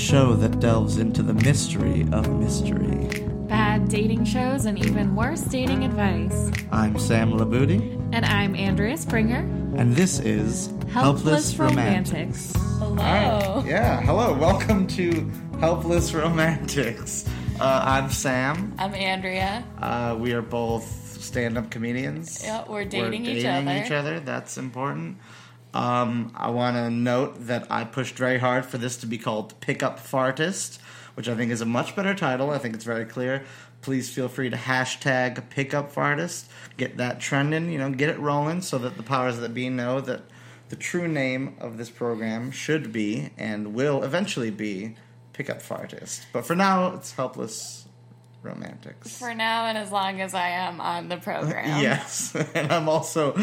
show that delves into the mystery of mystery. Bad dating shows and even worse dating advice. I'm Sam Laboudi, And I'm Andrea Springer. and this is Helpless, Romantics. Hello. Yeah, hello. Welcome to Helpless Romantics. Uh, I'm Sam. I'm Andrea. Uh, we are both stand-up comedians. Yeah, we're dating each dating other. each other. That's important. Um, I want to note that I pushed very hard for this to be called Pickup Fartist, which I think is a much better title. I think it's very clear. Please feel free to hashtag Pickup Fartist. Get that trending. You know, get it rolling so that the powers that be know that the true name of this program should be and will eventually be Pickup Fartist. But for now, it's Helpless Romantics. For now and as long as I am on the program. Yes, and I'm also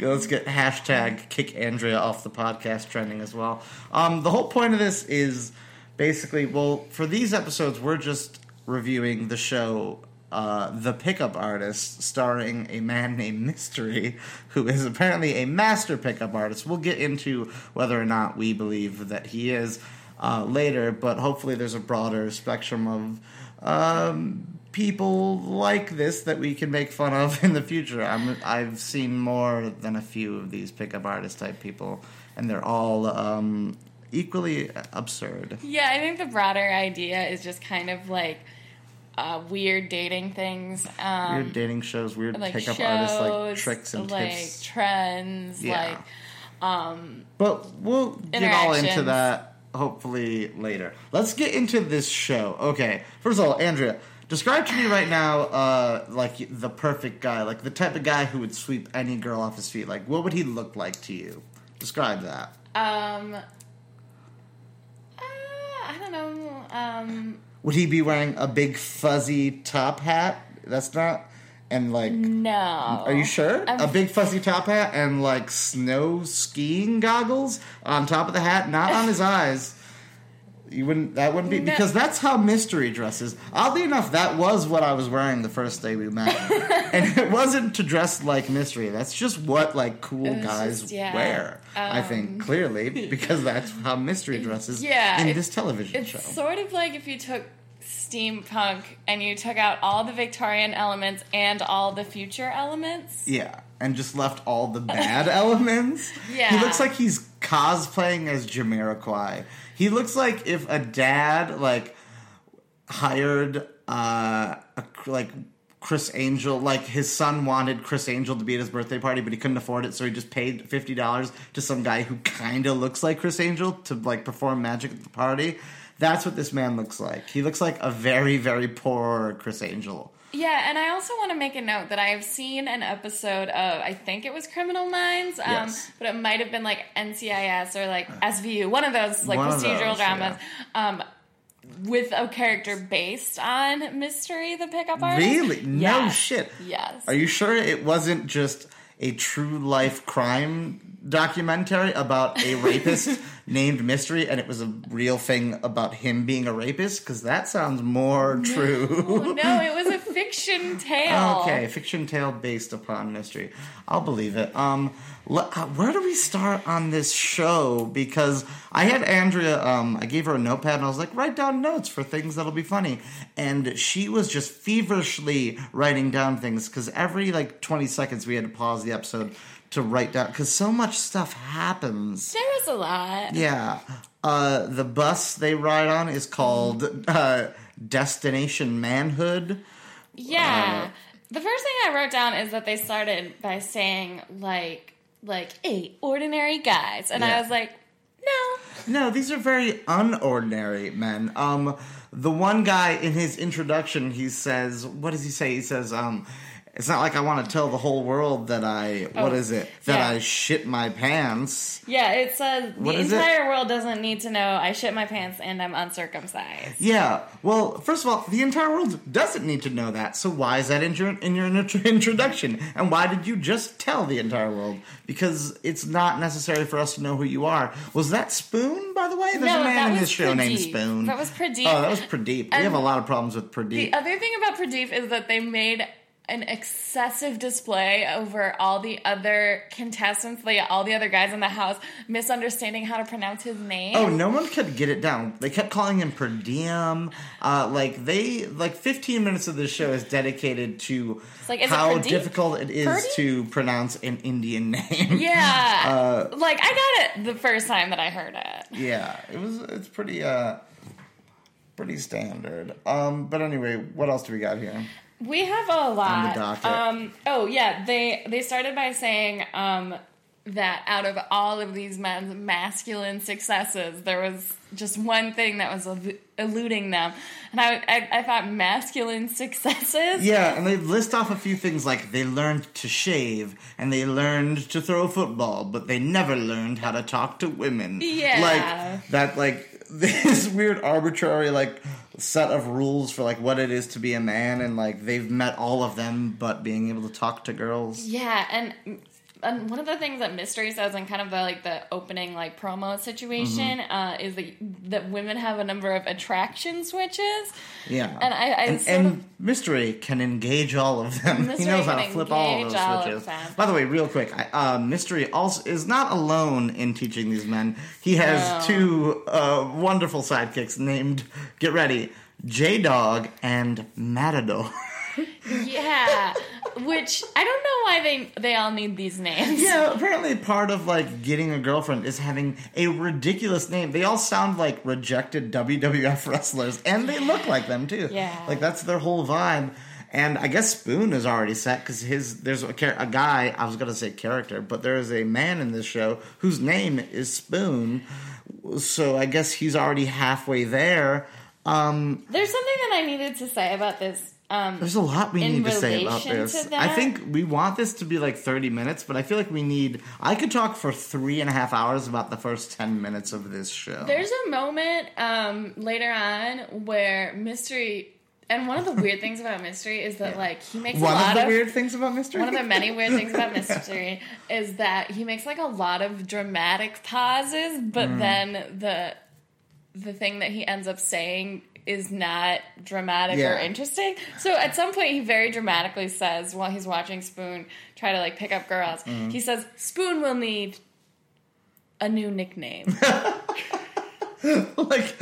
let's get hashtag kick Andrea off the podcast trending as well. Um, the whole point of this is basically well for these episodes we're just reviewing the show. Uh, the pickup artist, starring a man named Mystery, who is apparently a master pickup artist. We'll get into whether or not we believe that he is uh, later, but hopefully there's a broader spectrum of um, people like this that we can make fun of in the future. I'm, I've seen more than a few of these pickup artist type people, and they're all um, equally absurd. Yeah, I think the broader idea is just kind of like uh, weird dating things. Um, Weird dating shows, weird like pickup shows, artists like tricks and like tips. trends, Yeah. like um, But we'll get all into that hopefully later. Let's get into this show. Okay, first of all, Andrea, describe to me right now, uh, like the perfect guy, like the type of guy who would sweep any girl off his feet. Like, what would he look like to you? Describe that. um, uh, I don't know. Um, Would he be wearing a big fuzzy top hat? That's not. And like, no. are you sure? I'm- a big fuzzy top hat and like snow skiing goggles on top of the hat, not on his eyes. You wouldn't. That wouldn't be No. because that's how mystery dresses. Oddly enough, that was what I was wearing the first day we met, and it wasn't to dress like mystery. That's just what like cool guys just- yeah. wear. I Um, think clearly because that's how mystery dresses. Yeah, in it- this television It's show. sort of like if you took steampunk and you took out all the Victorian elements and all the future elements. Yeah, and just left all the bad elements. Yeah. He looks like he's cosplaying as Jamiroquai. He looks like if a dad like hired uh a, like Criss Angel, like his son wanted Criss Angel to be at his birthday party, but he couldn't afford it, so he just paid fifty dollars to some guy who kind of looks like Criss Angel to like perform magic at the party. That's what this man looks like. He looks like a very, very poor Criss Angel. Yeah, and I also want to make a note that I've seen an episode of I think it was Criminal Minds, um, Yes. but it might have been like NCIS or like SVU, one of those like One procedural those, dramas. Um, with a character based on Mystery, the pickup artist. Really? No Yes. shit. Yes. Are you sure it wasn't just a true life crime documentary about a rapist named Mystery and it was a real thing about him being a rapist? Because that sounds more true. Oh, no, it was a fiction tale. Okay, fiction tale based upon mystery. I'll believe it. Um, uh, where do we start on this show? Because I had Andrea. Um, I gave her a notepad and I was like, write down notes for things that'll be funny. And she was just feverishly writing down things because every like twenty seconds we had to pause the episode to write down because so much stuff happens. There is a lot. Yeah. Uh, the bus they ride on is called uh, Destination Manhood. Yeah. Uh, the first thing I wrote down is that they started by saying like like eight ordinary guys, and Yeah. I was like, no. No, these are very unordinary men. Um, the one guy in his introduction, he says, "What does he say?" He says, "Um, it's not like I want to tell the whole world that I what Oh, is it that yeah. I shit my pants." Yeah, it says What the is it? entire world doesn't need to know I shit my pants and I'm uncircumcised. Yeah. Well, first of all, the entire world doesn't need to know that. So why is that in your in your introduction? And why did you just tell the entire world? Because it's not necessary for us to know who you are. Was that Spoon, by the way? There's No, a man in this show named Spoon. That was Pradeep. Oh, that was Pradeep. we have a lot of problems with Pradeep. The other thing about Pradeep is that they made an excessive display over all the other contestants, like all the other guys in the house, misunderstanding how to pronounce his name. Oh, no one could get it down. They kept calling him per diem. Uh, like they, like 15 minutes of this show is dedicated to like, how difficult it is Pradeep? to pronounce an Indian name. Yeah. Uh, like I got it the first time that I heard it. Yeah, it was. It's pretty. uh Pretty standard. Um, but anyway, what else do we got here? We have a lot. Um, oh yeah, they they started by saying um, that out of all of these men's masculine successes, there was just one thing that was el- eluding them, and I, I I thought masculine successes. Yeah, and they list off a few things like they learned to shave and they learned to throw football, but they never learned how to talk to women. Yeah. Like that like this weird arbitrary like set of rules for like what it is to be a man and like they've met all of them but being able to talk to girls. Yeah, and and one of the things that Mystery says in kind of the like the opening like promo situation Mm-hmm. uh, is that that women have a number of attraction switches. Yeah. And I- I and, and of- Mystery can engage all of them. he knows how to flip all of those all of switches. them. By the way, real quick, I, uh, Mystery also is not alone in teaching these men. He has No. two uh, wonderful sidekicks named Get Ready, J Dog and Matador. Yeah, which I don't know why they they all need these names. yeah, apparently part of like getting a girlfriend is having a ridiculous name. They all sound like rejected WWF wrestlers, and they look like them too. Yeah. like that's their whole vibe. And I guess Spoon is already set because his there's a, a guy I was gonna say character, but there is a man in this show whose name is Spoon. So I guess he's already halfway there. Um, There's something that I needed to say about this. Um, there's a lot we need to say about this. I think we want this to be like 30 minutes, but I feel like we need. I could talk for three and a half hours about the first 10 minutes of this show. there's a moment um, later on where Mystery, and one of the weird things about Mystery is that like he makes One a of lot the of weird things about Mystery. One of the many weird things about Mystery is that he makes like a lot of dramatic pauses, but Mm. then the the thing that he ends up saying is not dramatic or interesting. So at some point he very dramatically says while he's watching Spoon try to like pick up girls, Mm-hmm. he says Spoon will need a new nickname. like,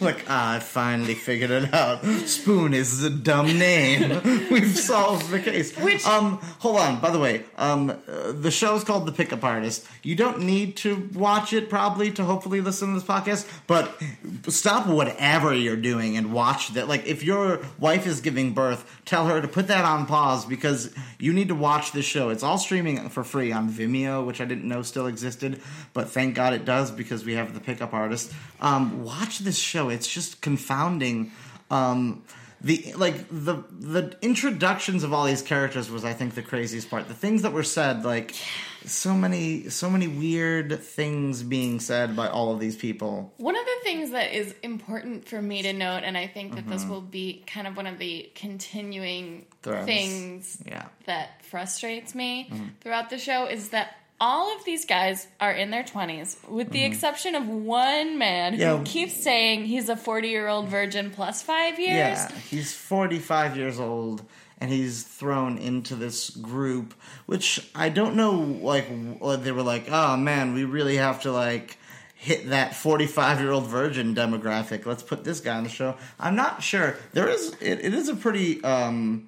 like ah, I finally figured it out. Spoon is a dumb name. We've solved the case. Which- um, hold on. By the way, um, uh, the show's called The Pickup Artist. You don't need to watch it probably to hopefully listen to this podcast, but stop whatever you're doing and watch that. Like, if your wife is giving birth, tell her to put that on pause because you need to watch this show. It's all streaming for free on Vimeo, which I didn't know still existed, but thank God it does because we have The Pickup Artist. Um, watch this show. It's just confounding. Um, the like the the introductions of all these characters was I think the craziest part. The things that were said, like so many so many weird things being said by all of these people. One of the things that is important for me to note, and I think that Mm-hmm. this will be kind of one of the continuing Threads. things Yeah. Mm-hmm. that frustrates me throughout the show, is that all of these guys are in their 20s, with the exception of one man Mm-hmm. Yeah. who keeps saying he's a 40 year old virgin plus five years. Yeah, he's 45 years old and he's thrown into this group, which I don't know. Like they were like, oh man, we really have to like hit that 45 year old virgin demographic. Let's put this guy on the show. I'm not sure. There is it, it is a pretty um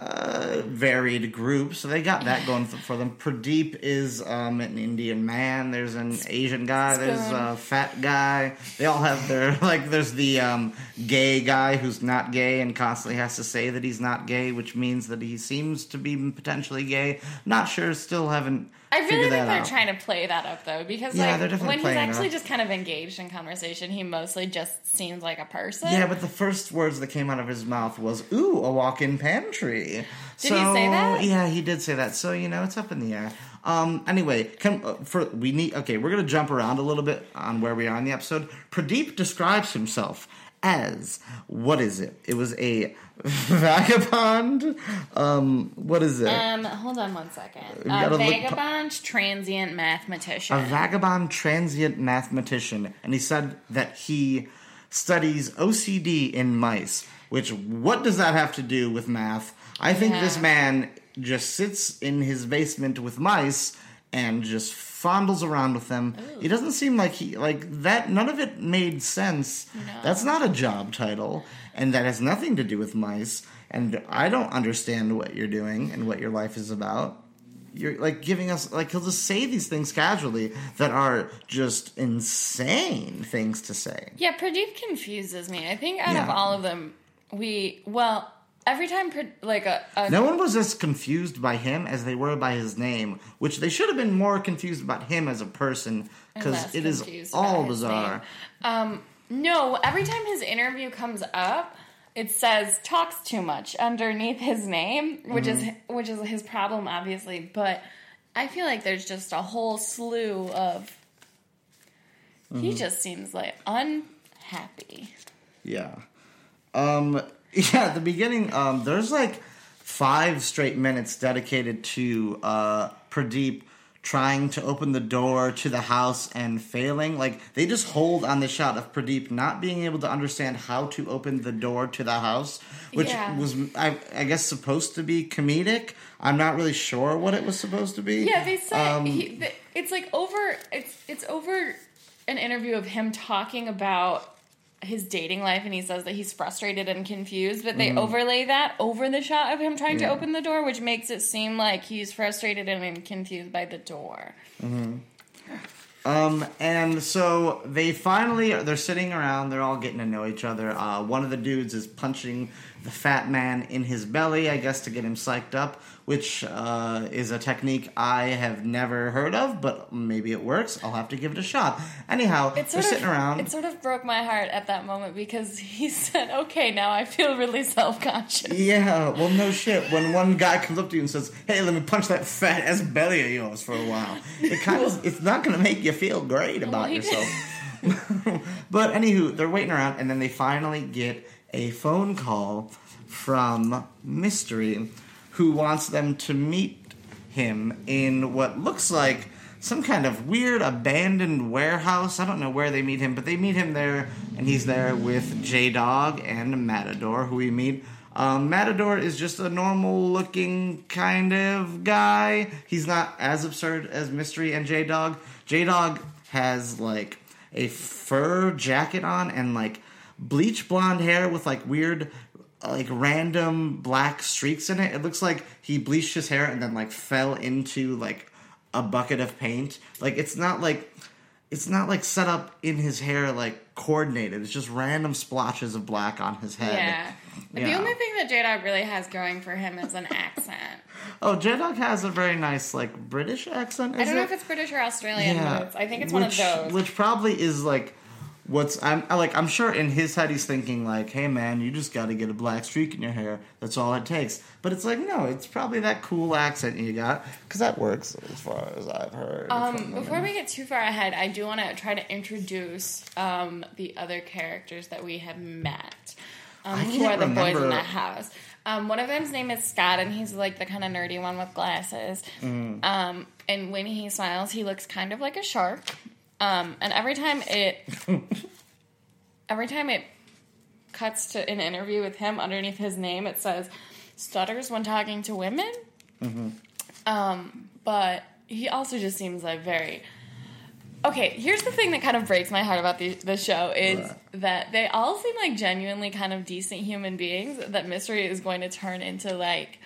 uh, varied group, so they got that going for, for them. Pradeep is um, an Indian man. There's an Asian guy. There's a fat guy. They all have their like. There's the um, gay guy who's not gay and constantly has to say that he's not gay, which means that he seems to be potentially gay. Not sure. Still haven't. I really think they're out. trying to play that up though, because Yeah, like when he's actually just kind of engaged in conversation, he mostly just seems like a person. Yeah, but the first words that came out of his mouth was "Ooh, a walk-in pantry." Did he say that? Yeah, he did say that. So you know, it's up in the air. Um. Anyway, come uh, for we need. Okay, we're gonna jump around a little bit on where we are in the episode. Pradeep describes himself as what is it? It was a vagabond. Um. What is it? Um, hold on one second. A gotta look- vagabond transient mathematician. a vagabond transient mathematician, and he said that he studies OCD in mice. Which what does that have to do with math? I think this man just sits in his basement with mice and just fondles around with them. It doesn't seem like he like that. None of it made sense. That's not a job title, and that has nothing to do with mice. And I don't understand what you're doing and what your life is about. You're like giving us like he'll just say these things casually that are just insane things to say. Yeah, Pradeep confuses me. I think out of all of them, we well every time like a, a No one was as confused by him as they were by his name, which they should have been more confused about him as a person because it is all bizarre. Um, no, every time his interview comes up, it says talks too much underneath his name, which is Mm-hmm. which is his problem, obviously. But I feel like there's just a whole slew of. Mm-hmm. He just seems like unhappy. Yeah. Um yeah, at the beginning, um, there's like five straight minutes dedicated to uh Pradeep trying to open the door to the house and failing. Like they just hold on the shot of Pradeep not being able to understand how to open the door to the house, which Yeah. was I, I guess supposed to be comedic. I'm not really sure what it was supposed to be. Yeah, they say Um, he, it's like over. It's it's over an interview of him talking about his dating life, and he says that he's frustrated and confused. But they overlay that over the shot of him trying to Mm-hmm. Open the door, which makes it seem like he's frustrated and confused by the door. Um, and so they finally they're sitting around. They're all getting to know each other. Uh, one of the dudes is punching the fat man in his belly, I guess, to get him psyched up, which uh, is a technique I have never heard of, but maybe it works. I'll have to give it a shot. Anyhow, It they're sort sitting of around. it sort of broke my heart at that moment because he said, "Okay, now I feel really self conscious." Yeah, well, no shit. When one guy comes up to you and says, "Hey, let me punch that fat ass belly of yours for a while," it kind of it's not going to make you feel great about did. yourself. but anywho, they're waiting around, and then they finally get a phone call from Mystery, who wants them to meet him in what looks like some kind of weird abandoned warehouse. I don't know where they meet him, but they meet him there, and he's there with J Dog and Matador, who we meet. Um, Matador is just a normal looking kind of guy. He's not as absurd as Mystery and J Dog. J Dog has like a fur jacket on and like bleach blonde hair with like weird like random black streaks in it. It looks like he bleached his hair and then like fell into like a bucket of paint. Like it's not like it's not like set up in his hair like coordinated. It's just random splotches of black on his head. Yeah. The only thing that J Dog really has going for him is an accent. Oh, J Dog has a very nice like British accent. I don't know if it's British or Australian, but it's, I think it's one of those. Which probably is like what's I'm I like I'm sure in his head he's thinking like, "Hey man, you just got to get a black streak in your hair. That's all it takes." But it's like, no, it's probably that cool accent you got cuz that works as far as I've heard. Um, before we get too far ahead, I do want to try to introduce um, the other characters that we have met. Um, who are the boys in remember- the house? Um, one of them's name is Scott, and he's like the kind of nerdy one with glasses. Mm. Um, and when he smiles, he looks kind of like a shark. Um, and every time it, every time it cuts to an interview with him, underneath his name, it says stutters when talking to women. Mm-hmm. Um, but he also just seems like very. Okay, here's the thing that kind of breaks my heart about the, the show is What? that they all seem like genuinely kind of decent human beings. That Mystery is going to turn into like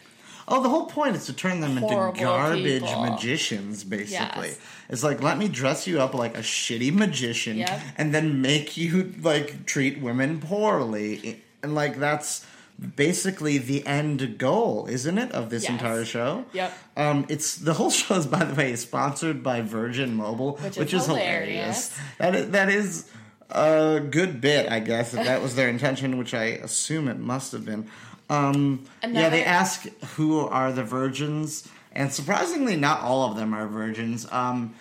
Oh, the whole point is to turn them into garbage people. magicians, basically. Yes. It's like let me dress you up like a shitty magician, Yep. and then make you like treat women poorly, and like that's basically the end goal, isn't it, of this Yes. entire show? Yep. Um, it's the whole show is, by the way, sponsored by Virgin Mobile, Which which, is is, hilarious. hilarious. That is, that is a good bit, I guess, if that was their intention, which I assume it must have been. Um, yeah, they ask who are the virgins, and surprisingly, not all of them are virgins. Um,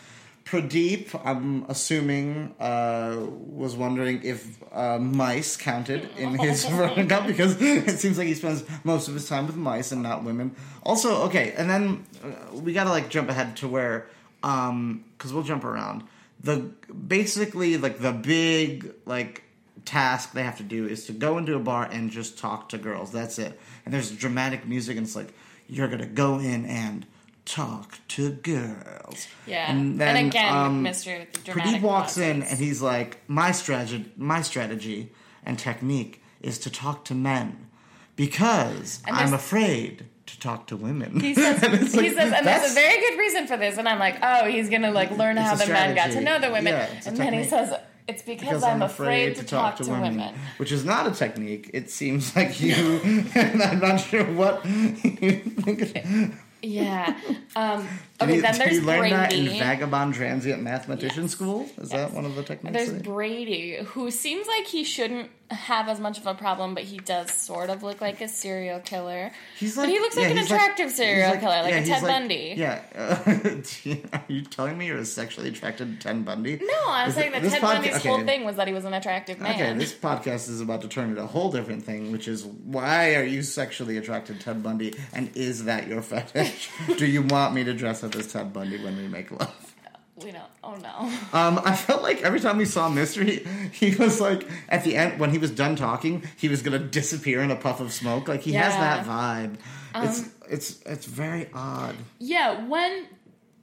Pradeep, I'm assuming, uh, was wondering if uh, mice counted in his virgin cup because it seems like he spends most of his time with mice and not women. Also, okay, and then uh, we gotta like jump ahead to where, um, because we'll jump around. The basically like the big like task they have to do is to go into a bar and just talk to girls. That's it. And there's dramatic music, and it's like you're gonna go in and talk to girls. Yeah. And, And again, um, Mr. the dramatic Pradeep walks in and he's like, "My strategy, my strategy and technique is to talk to men because I'm afraid to talk to women." He says, And like, he says, and there's a very good reason for this. And I'm like, oh, he's gonna like learn how the a men got to know the women. Yeah, and then he says, it's because, I'm, afraid, to talk, to women. which is not a technique. It seems like you, and I'm not sure what you think. Yeah. Um, okay, you, then there's you learn that in Vagabond Transient Mathematician Yes. School? Is that one of the techniques? There's there? Brady, who seems like he shouldn't have as much of a problem, but he does sort of look like a serial killer. He's But he looks like an attractive he's serial killer, like a he's Ted Bundy. Yeah. Uh, are you telling me you're sexually attracted to Ted Bundy? No, I was Is saying that Ted podca- Bundy's okay. whole thing was that he was an attractive man. Okay, this podcast is about to turn into a whole different thing, which is why are you sexually attracted to Ted Bundy, and is that your fetish? Do you want me to dress up as Ted Bundy when we make love? We don't. Oh no. Um, I felt like every time we saw Mystery, he was like at the end when he was done talking, he was gonna disappear in a puff of smoke. Like he has that vibe. it's Um, it's it's very odd. Yeah, when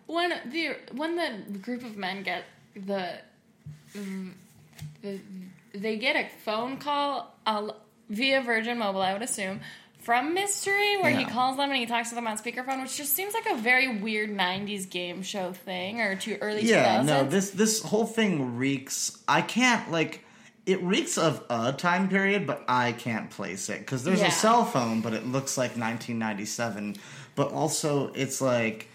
when the when the group of men get the, the they get a phone call uh, via Virgin Mobile, I would assume, from Mystery, where he Yeah. calls them and he talks to them on speakerphone, which just seems like a very weird '90s game show thing or too early. Yeah, 2000s. no, this this whole thing reeks. I can't like. It reeks of a time period, but I can't place it because there's Yeah. a cell phone, but it looks like 1997. But also, it's like.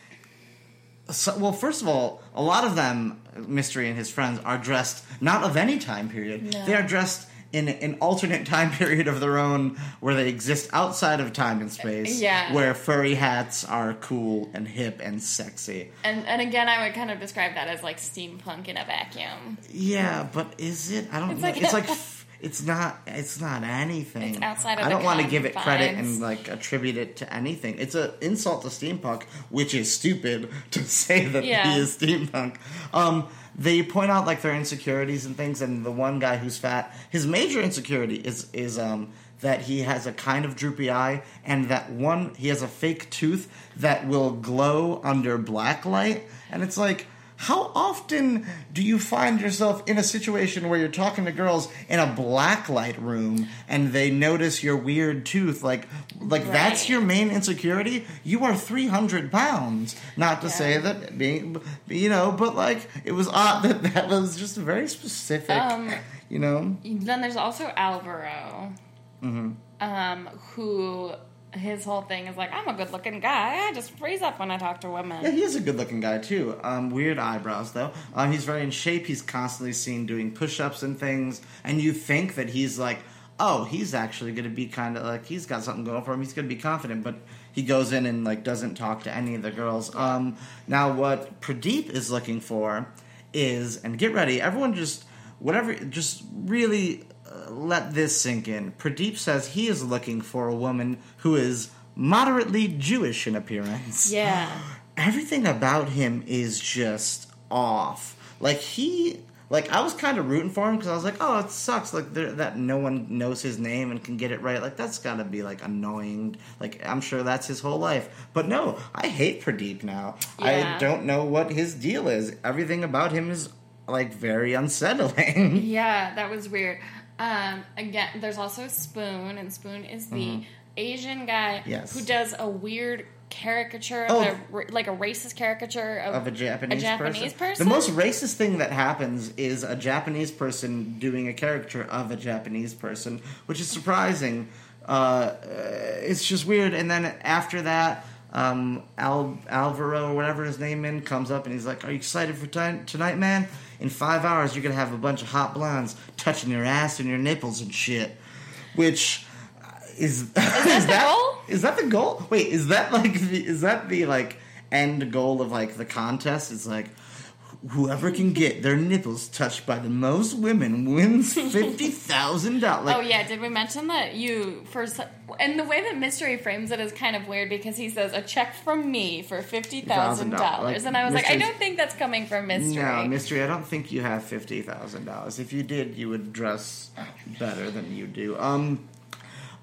So, well, first of all, a lot of them, Mystery and his friends, are dressed not of any time period. They are dressed in an alternate time period of their own where they exist outside of time and space. Yeah. Where furry hats are cool and hip and sexy. And and again, I would kind of describe that as like steampunk in a vacuum. Yeah, but is it? I don't It's know. like- it's like f- it's not. It's not anything. It's outside of I don't want to give it credit and like attribute it to anything. It's an insult to steampunk, which is stupid to say that Yeah. he is steampunk. Um, they point out like their insecurities and things, and the one guy who's fat, his major insecurity is is um that he has a kind of droopy eye, and that one he has a fake tooth that will glow under black light, and it's like. How often do you find yourself in a situation where you're talking to girls in a black light room and they notice your weird tooth? Like, like that's your main insecurity. You are 300 pounds. Not to say that being, you know, but like it was odd that that was just very specific. Um, you know, Then there's also Alvaro, Mm-hmm. um, who his whole thing is like, I'm a good looking guy. I just freeze up when I talk to women. yeah, he is a good-looking guy too. Um, weird eyebrows though. Um, he's very in shape. He's constantly seen doing push-ups and things, and you think that he's like. Oh, he's actually going to be kind of like he's got something going for him. He's going to be confident, but he goes in and like doesn't talk to any of the girls. Um, now, what Pradeep is looking for is, and get ready, everyone just whatever, just really let this sink in. Pradeep says he is looking for a woman who is moderately Jewish in appearance. Yeah. Everything about him is just off. Like he, like I was kind of rooting for him because I was like, oh, it sucks. Like there, that no one knows his name and can get it right. Like that's got to be like annoying. Like I'm sure that's his whole life. But no, I hate Pradeep now. Yeah. I don't know what his deal is. Everything about him is like very unsettling. Yeah, that was weird. Um, again, there's also Spoon, and Spoon is the Asian guy Mm-hmm. Yes. who does a weird caricature, Oh. a, like a racist caricature of, of a Japanese, Japanese person. The most racist thing that happens is a Japanese person doing a caricature of a Japanese person, which is surprising. Uh, uh, it's just weird. And then after that, um, Al- Alvaro or whatever his name in comes up and he's like, "Are you excited for ti- tonight, man? In five hours, you're gonna have a bunch of hot blondes touching your ass and your nipples and shit." Which uh, is is that the goal? Is that the goal? Wait, is that like the, is that the like end goal of like the contest? It's like whoever can get their nipples touched by the most women wins fifty thousand dollars. oh yeah, did we mention that you first? And the way that Mystery frames it is kind of weird because he says a check from me for fifty thousand dollars, and I was like, I don't think that's coming from Mystery. No, mystery. I don't think you have fifty thousand dollars. If you did, you would dress better than you do. Um,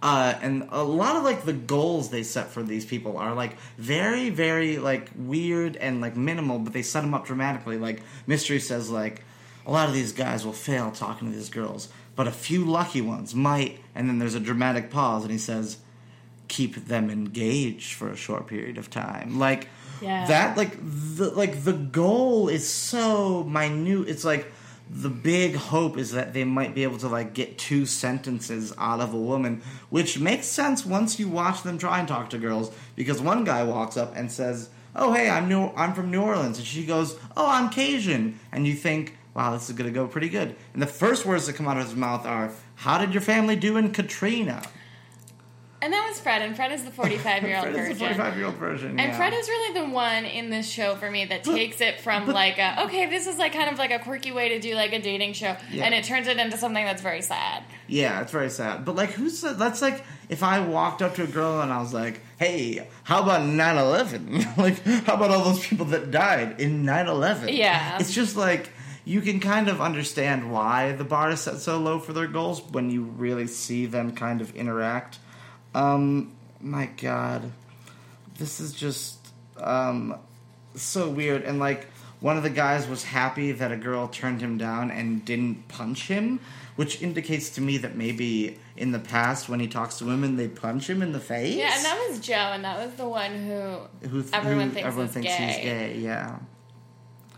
uh, and a lot of like the goals they set for these people are like very, very like weird and like minimal, but they set them up dramatically. Like mystery says, like a lot of these guys will fail talking to these girls, but a few lucky ones might. And then there's a dramatic pause, and he says, "Keep them engaged for a short period of time." Like Yeah. that like the like the goal is so minute it's like the big hope is that they might be able to like get two sentences out of a woman which makes sense once you watch them try and talk to girls because one guy walks up and says oh hey i'm new i'm from new orleans and she goes oh i'm cajun and you think wow this is to go pretty good. And the first words that come out of his mouth are how did your family do in katrina And that was Fred, and Fred is the forty-five-year-old Fred is the version. 45 year old version And yeah. Fred is really the one in this show for me that takes it from but- like a okay, this is like kind of like a quirky way to do like a dating show, Yeah. and it turns it into something that's very sad. Yeah, it's very sad. But like, who's that's like if I walked up to a girl and I was like, "Hey, how about 9/11? like, how about all those people that died in 9/11?" Yeah. it's just like you can kind of understand why the bar is set so low for their goals when you really see them kind of interact. Um, my God, this is just um so weird and like. One of the guys was happy that a girl turned him down and didn't punch him, which indicates to me that maybe in the past when he talks to women they punch him in the face. Yeah, and that was Joe, and that was the one who who, everyone who thinks everyone is thinks gay. he's gay. Yeah,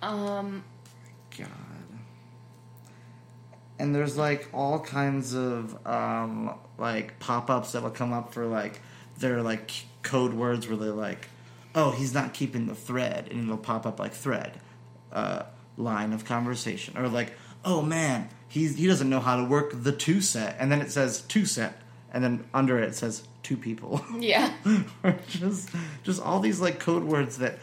um God. And there's like all kinds of um, like pop ups that will come up for like their like code words where they're like, oh, he's not keeping the thread, and it'll pop up like thread, uh, line of conversation, or like, oh man, he's he doesn't know how to work the two set, and then it says two set, and then under it says two people. yeah. Or just just all these like code words that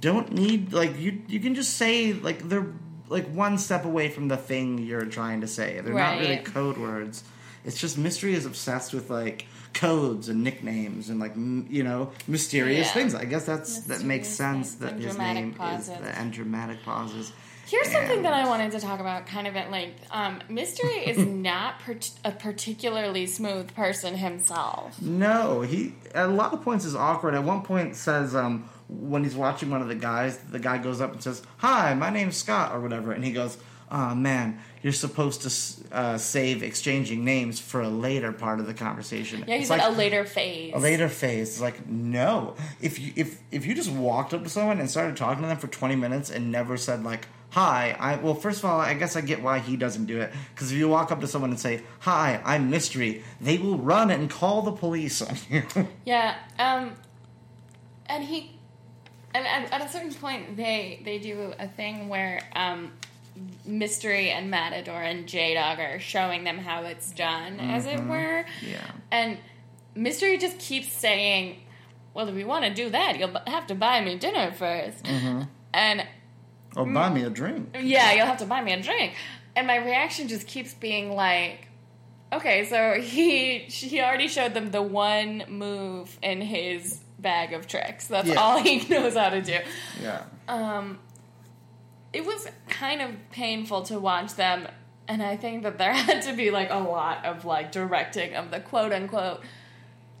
don't need like you you can just say like they're like one step away from the thing you're trying to say. They're not really code words. It's just mystery is obsessed with like codes and nicknames and like m- you know mysterious Yeah. things. I guess that's that makes sense that his name pauses. is the and dramatic pauses. Here's something that I wanted to talk about kind of at length. Um, Mystery is not per- a particularly smooth person himself. No, he at a lot of points is awkward. At one point says um when he's watching one of the guys, the guy goes up and says, "Hi, my name's Scott" or whatever, and he goes, "Oh man, you're supposed to uh, save exchanging names for a later part of the conversation." Yeah, It's like, a later phase. a later phase. It's like no, if you if if you just walked up to someone and started talking to them for twenty minutes and never said like. Hi, I well. First of all, I guess I get why he doesn't do it. Because if you walk up to someone and say, "Hi, I'm Mystery," they will run and call the police on you. Yeah, um, and he, and at, at a certain point, they they do a thing where um, Mystery and Matador and J Dog are showing them how it's done, as it mm-hmm. were. Yeah. And Mystery just keeps saying, "Well, if you want to do that, you'll have to buy me dinner 1st mm-hmm. And Or buy mm. me a drink. yeah, you'll have to buy me a drink. And my reaction just keeps being like, okay, so he he already showed them the one move in his bag of tricks. That's Yeah. all he knows how to do. Yeah. Um, it was kind of painful to watch them, and I think that there had to be like a lot of like directing of the quote unquote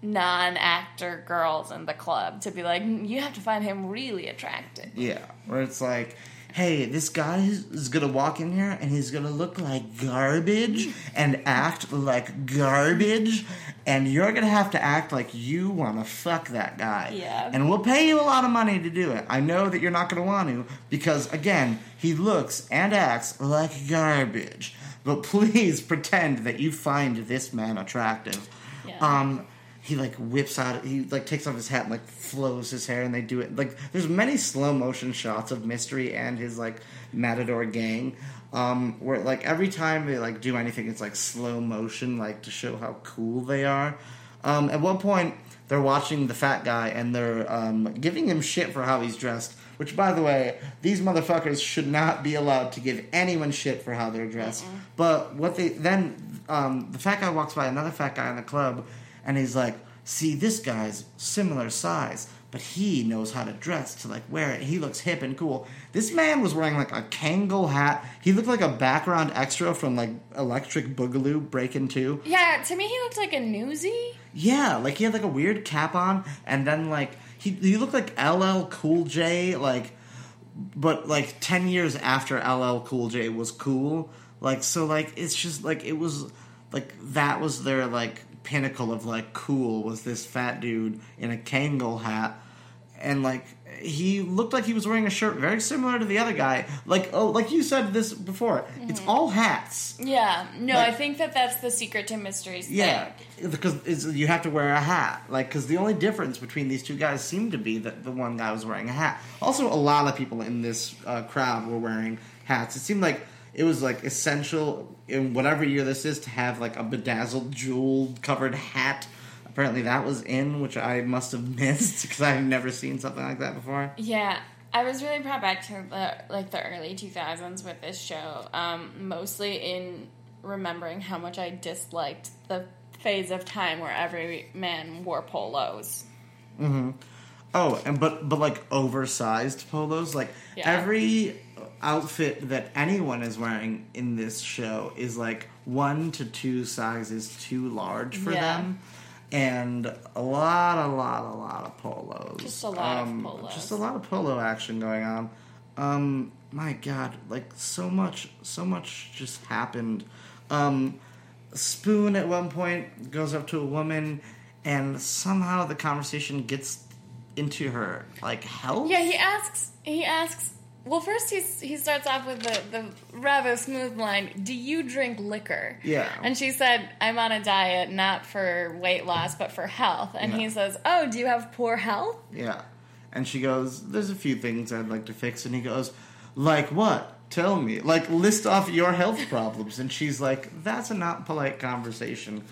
non-actor girls in the club to be like, you have to find him really attractive. Yeah. Where it's like, hey, this guy is, gonna walk in here and he's gonna look like garbage and act like garbage, and you're gonna have to act like you wanna fuck that guy. Yeah. And we'll pay you a lot of money to do it. I know that you're not gonna want to because, again, he looks and acts like garbage. But please pretend that you find this man attractive. Yeah. Um, he like whips out he like takes off his hat and like flows his hair and they do it like there's many slow motion shots of mystery and his like matador gang um where like every time they like do anything it's like slow motion like to show how cool they are um at one point they're watching the fat guy and they're um giving him shit for how he's dressed Which, by the way, these motherfuckers should not be allowed to give anyone shit for how they're dressed. But what they then, um, the fat guy walks by another fat guy in the club, and he's like, "See, this guy's similar size." But he knows how to dress to like wear it. He looks hip and cool. This man was wearing like a Kangol hat. He looked like a background extra from like Electric Boogaloo Breakin' Two. Yeah, to me he looked like a newsie. Yeah, like he had like a weird cap on, and then like he he looked like LL Cool J, like, but like ten years after LL Cool J was cool. Like so, like it's just like it was like that was their like pinnacle of like cool was this fat dude in a Kangol hat, and like he looked like he was wearing a shirt very similar to the other guy. Like oh, like you said this before, it's all hats. Yeah, no, Like- I think that that's the secret to mysteries. Yeah, thing. because you have to wear a hat. Like, because the only difference between these two guys seemed to be that the one guy was wearing a hat. Also, a lot of people in this uh, crowd were wearing hats. It seemed like it was like essential in whatever year this is to have like a bedazzled, jeweled covered hat. Apparently, that was in, which I must have missed because I've never seen something like that before. Yeah, I was really brought back to the like the early two thousands with this show. Um, mostly in remembering how much I disliked the phase of time where every man wore polos. Oh, and but but like oversized polos. Like Yeah. every outfit that anyone is wearing in this show is like one to two sizes too large for Yeah. them. And a lot, a lot, a lot of polos. Just a lot of Um, polos. Just a lot of polo action going on. Um, my God, like so much, so much just happened. Um, Spoon at one point goes up to a woman, and somehow the conversation gets into her like health. Yeah, he asks. He asks. Well, first he's, he starts off with the, the rather smooth line, Do you drink liquor? Yeah. And she said, I'm on a diet, not for weight loss, but for health. And he says, Oh, do you have poor health? Yeah. And she goes, There's a few things I'd like to fix. And he goes, Like what? Tell me. Like, list off your health problems. And she's like, That's a not polite conversation.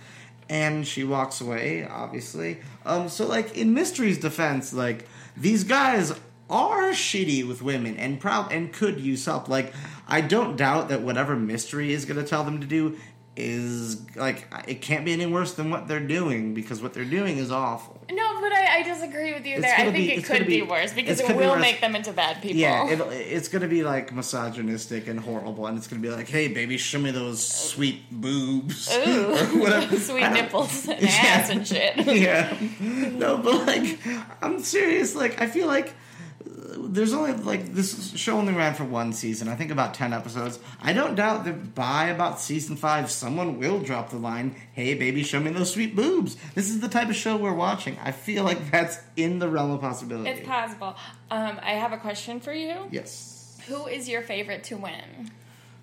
And she walks away, obviously. Um, so, like, in Mystery's defense, like, these guys are shitty with women and proud and could use help. Like, I don't doubt that whatever Mystery is going to tell them to do is, like, it can't be any worse than what they're doing because what they're doing is awful. No, but I, I disagree with you It's there. I think be- it could be, be- worse because it gonna be will make them into bad people. Yeah, it'll, it's going to be like misogynistic and horrible, and it's going to be like, "Hey, baby, show me those sweet boobs Ooh, or whatever." sweet nipples and Yeah. ass and shit. yeah, no, but like, I'm serious. Like, I feel like there's only like this show only ran for one season. I think about ten episodes. I don't doubt that by about season five, someone will drop the line, "Hey, baby, show me those sweet boobs." This is the type of show we're watching. I feel like that's in the realm of possibility. It's possible. Um, I have a question for you. yes. Who is your favorite to win?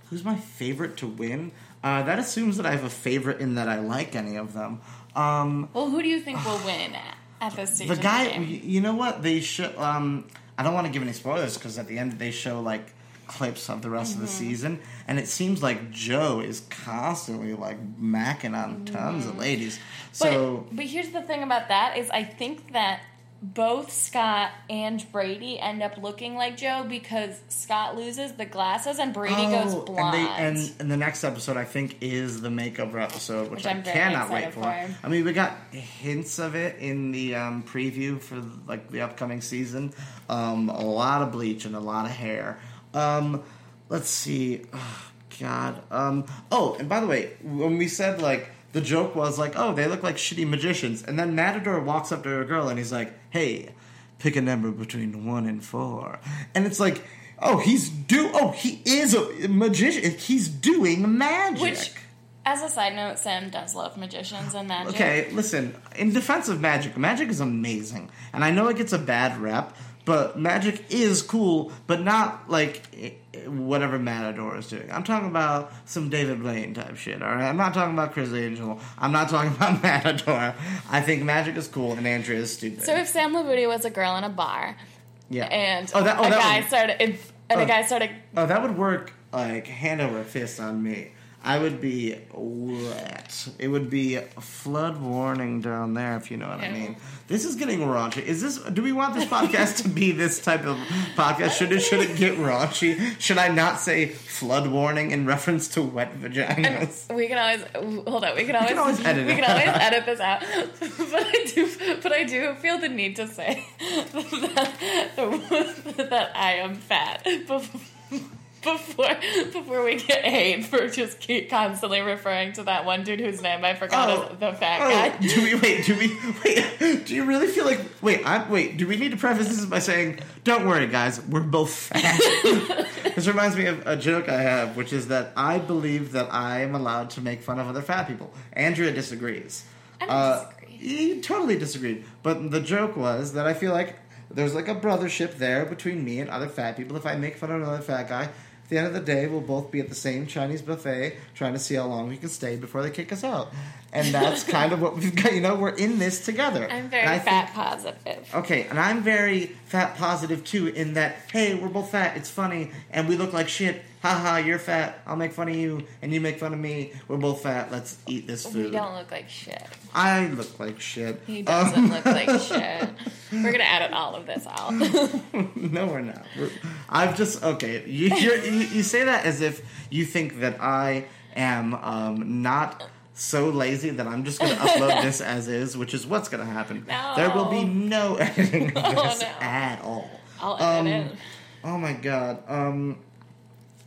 Who's my favorite to win? Uh, that assumes that I have a favorite in that I like any of them. Um, Well, who do you think will win at, this stage? the guy, game? y- you know what? They show. Um, I don't want to give any spoilers because at the end they show like clips of the rest of the mm-hmm. season, and it seems like Joe is constantly like macking on tons of mm-hmm. ladies. So but, but here's the thing about that is I think that both Scott and Brady end up looking like Joe because Scott loses the glasses and Brady goes Oh, blonde. And, they, and and the next episode I think is the makeover episode, which, Which I cannot wait for. for. I mean, we got hints of it in the um, preview for like the upcoming season. Um, a lot of bleach and a lot of hair. Um, let's see. Oh, God. Um, oh, and by the way, when we said like the joke was like, oh, they look like shitty magicians, and then Matador walks up to a girl and he's like, hey, pick a number between one and four, and it's like. Oh, he's do. Oh, he is a magician. He's doing magic. Which, as a side note, Sam does love magicians and magic. okay, listen. In defense of magic, magic is amazing, and I know it gets a bad rep, but magic is cool, but not like eh, whatever Matador is doing. I'm talking about some David Blaine type shit. All right, I'm not talking about Criss Angel. I'm not talking about Matador. I think magic is cool, and Andrea is stupid. So if Sam Labuti was a girl in a bar yeah, and oh that oh a that guy would, started and Oh. a guy started oh that would work like hand over fist on me. I would be wet. It would be flood warning down there, if you know what I mean. This is getting raunchy. Is this? Do we want this podcast to be this type of podcast? Should it? Should it get raunchy? Should I not say flood warning in reference to wet vaginas? We can always hold on. We can always, can always edit we can always out. edit this out. but I do, but I do feel the need to say that, that I am fat before before we get hate for just keep constantly referring to that one dude whose name I forgot Oh. is the fat Oh, guy. do we wait? Do we wait? Do you really feel like wait? I, wait. Do we need to preface this by saying, "Don't worry, guys, we're both fat." this reminds me of a joke I have, which is that I believe that I am allowed to make fun of other fat people. Andrea disagrees. I Uh, disagree. He totally disagreed. But the joke was that I feel like there's like a brothership there between me and other fat people. If I make fun of another fat guy, the end of the day, we'll both be at the same Chinese buffet trying to see how long we can stay before they kick us out. And that's kind of what we've got. You know, we're in this together. I'm very fat think- positive. Okay, and I'm very fat positive too, in that, hey, we're both fat, it's funny, and we look like shit. Haha, you're fat, I'll make fun of you, and you make fun of me. We're both fat, let's eat this food. We don't look like shit. I look like shit. He Um, doesn't look like shit. We're gonna edit all of this out. no, we're not. We're, I've just okay. You, you're, you you say that as if you think that I am um, not so lazy that I'm just going to upload this as is, which is what's going to happen. No. There will be no editing of Oh, this no. at all. I'll Um, edit it. Oh my god. Um.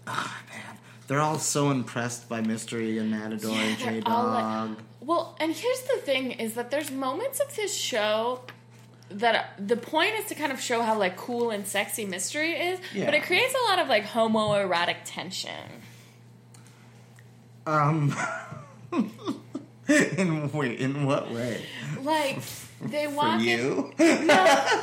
Ah man, they're all so impressed by Mystery and Matador and they're J all like- Dog. Well, and here's the thing: is that there's moments of this show that the point is to kind of show how like cool and sexy mystery is, Yeah. but it creates a lot of like homoerotic tension. Um. in wait, in what way? Like they For walk in. you?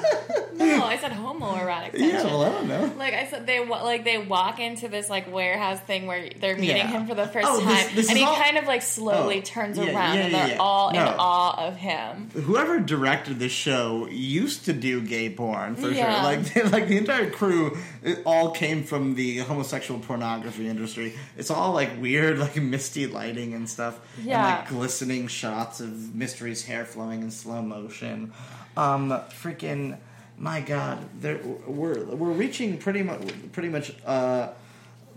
No, I said homoerotic tension. yeah. Well, I don't know. Like I said, they like they walk into this like warehouse thing where they're meeting Yeah. him for the first Oh, time, this and he all- kind of like slowly Oh, turns yeah, around, yeah, and they're all in awe of him. Whoever directed this show used to do gay porn for sure. Like, like the entire crew, it all came from the homosexual pornography industry. It's all like weird, like misty lighting and stuff, Yeah. and like glistening shots of Mystery's hair flowing in slow motion. Um, freaking, my God, there we're we're reaching pretty much pretty much. Uh,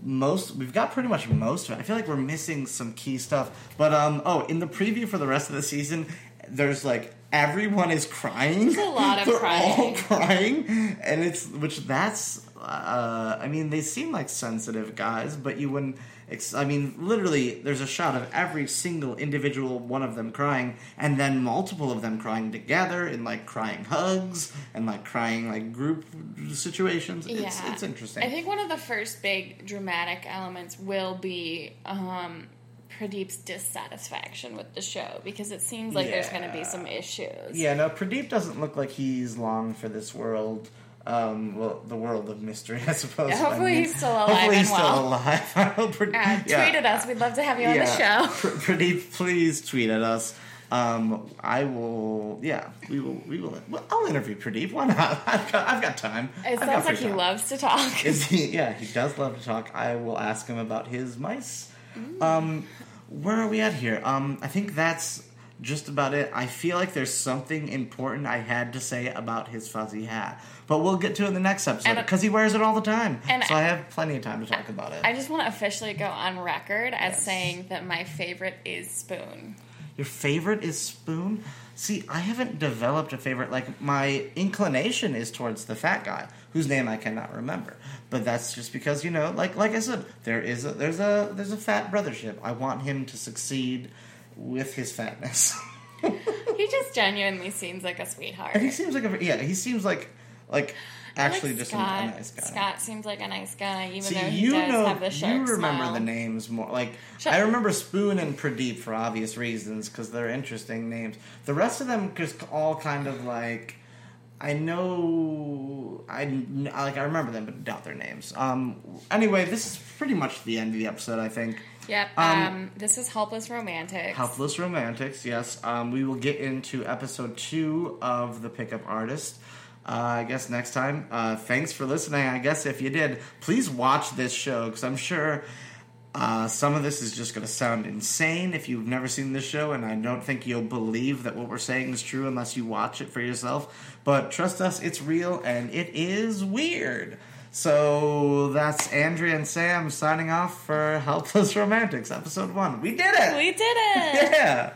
most we've got pretty much most of it. I feel like we're missing some key stuff. But um oh, in the preview for the rest of the season, there's like everyone is crying. There's a lot of They're crying. all crying, and it's which that's. Uh, I mean, they seem like sensitive guys, but you wouldn't. Ex- I mean, literally, there's a shot of every single individual one of them crying, and then multiple of them crying together in like crying hugs and like crying like group situations. It's yeah, it's interesting. I think one of the first big dramatic elements will be um, Pradeep's dissatisfaction with the show because it seems like there's going to be some issues. Yeah, no, Pradeep doesn't look like he's long for this world. Um, well, the world of mystery, I suppose. Yeah, I hopefully mean. he's still alive Hopefully he's and still well. alive. I hope Uh, yeah. At us. We'd love to have you on the show. Pr- Pradeep, please tweet at us. Um, I will. Yeah, we will. We will. Well, I'll interview Pradeep. Why not? I've got. I've got time. It sounds like he time. loves to talk. Is he? Yeah, he does love to talk. I will ask him about his mice. Um, where are we at here? Um, I think that's just about it. I feel like there's something important I had to say about his fuzzy hat, but we'll get to it in the next episode because he wears it all the time. and so I have plenty of time to talk about it. I just want to officially go on record as Yes. saying that my favorite is Spoon. Your favorite is Spoon? See, I haven't developed a favorite. Like, my inclination is towards the fat guy, whose name I cannot remember. But that's just because, you know, like like I said, there is a there's a there's a fat brothership. I want him to succeed with his fatness. He just genuinely seems like a sweetheart. and he seems like a yeah, he seems like like I like actually just a, Scott. a nice guy. Scott seems like a nice guy, even See, though he you does know, have the shark you remember smile. the names more. Like Shut- I remember Spoon and Pradeep for obvious reasons because they're interesting names. The rest of them just all kind of like I know I like I remember them but doubt their names. Um. Anyway, this is pretty much the end of the episode. I think. Yep. Um, um, this is Helpless Romantics. Helpless Romantics, yes. Um, we will get into episode two of The Pickup Artist. Uh, I guess next time. Uh, thanks for listening. I guess if you did, please watch this show because I'm sure uh, some of this is just going to sound insane if you've never seen this show, and I don't think you'll believe that what we're saying is true unless you watch it for yourself. But trust us, it's real and it is weird. So that's Andrea and Sam signing off for Helpless Romantics, episode one. We did it! We did it! yeah!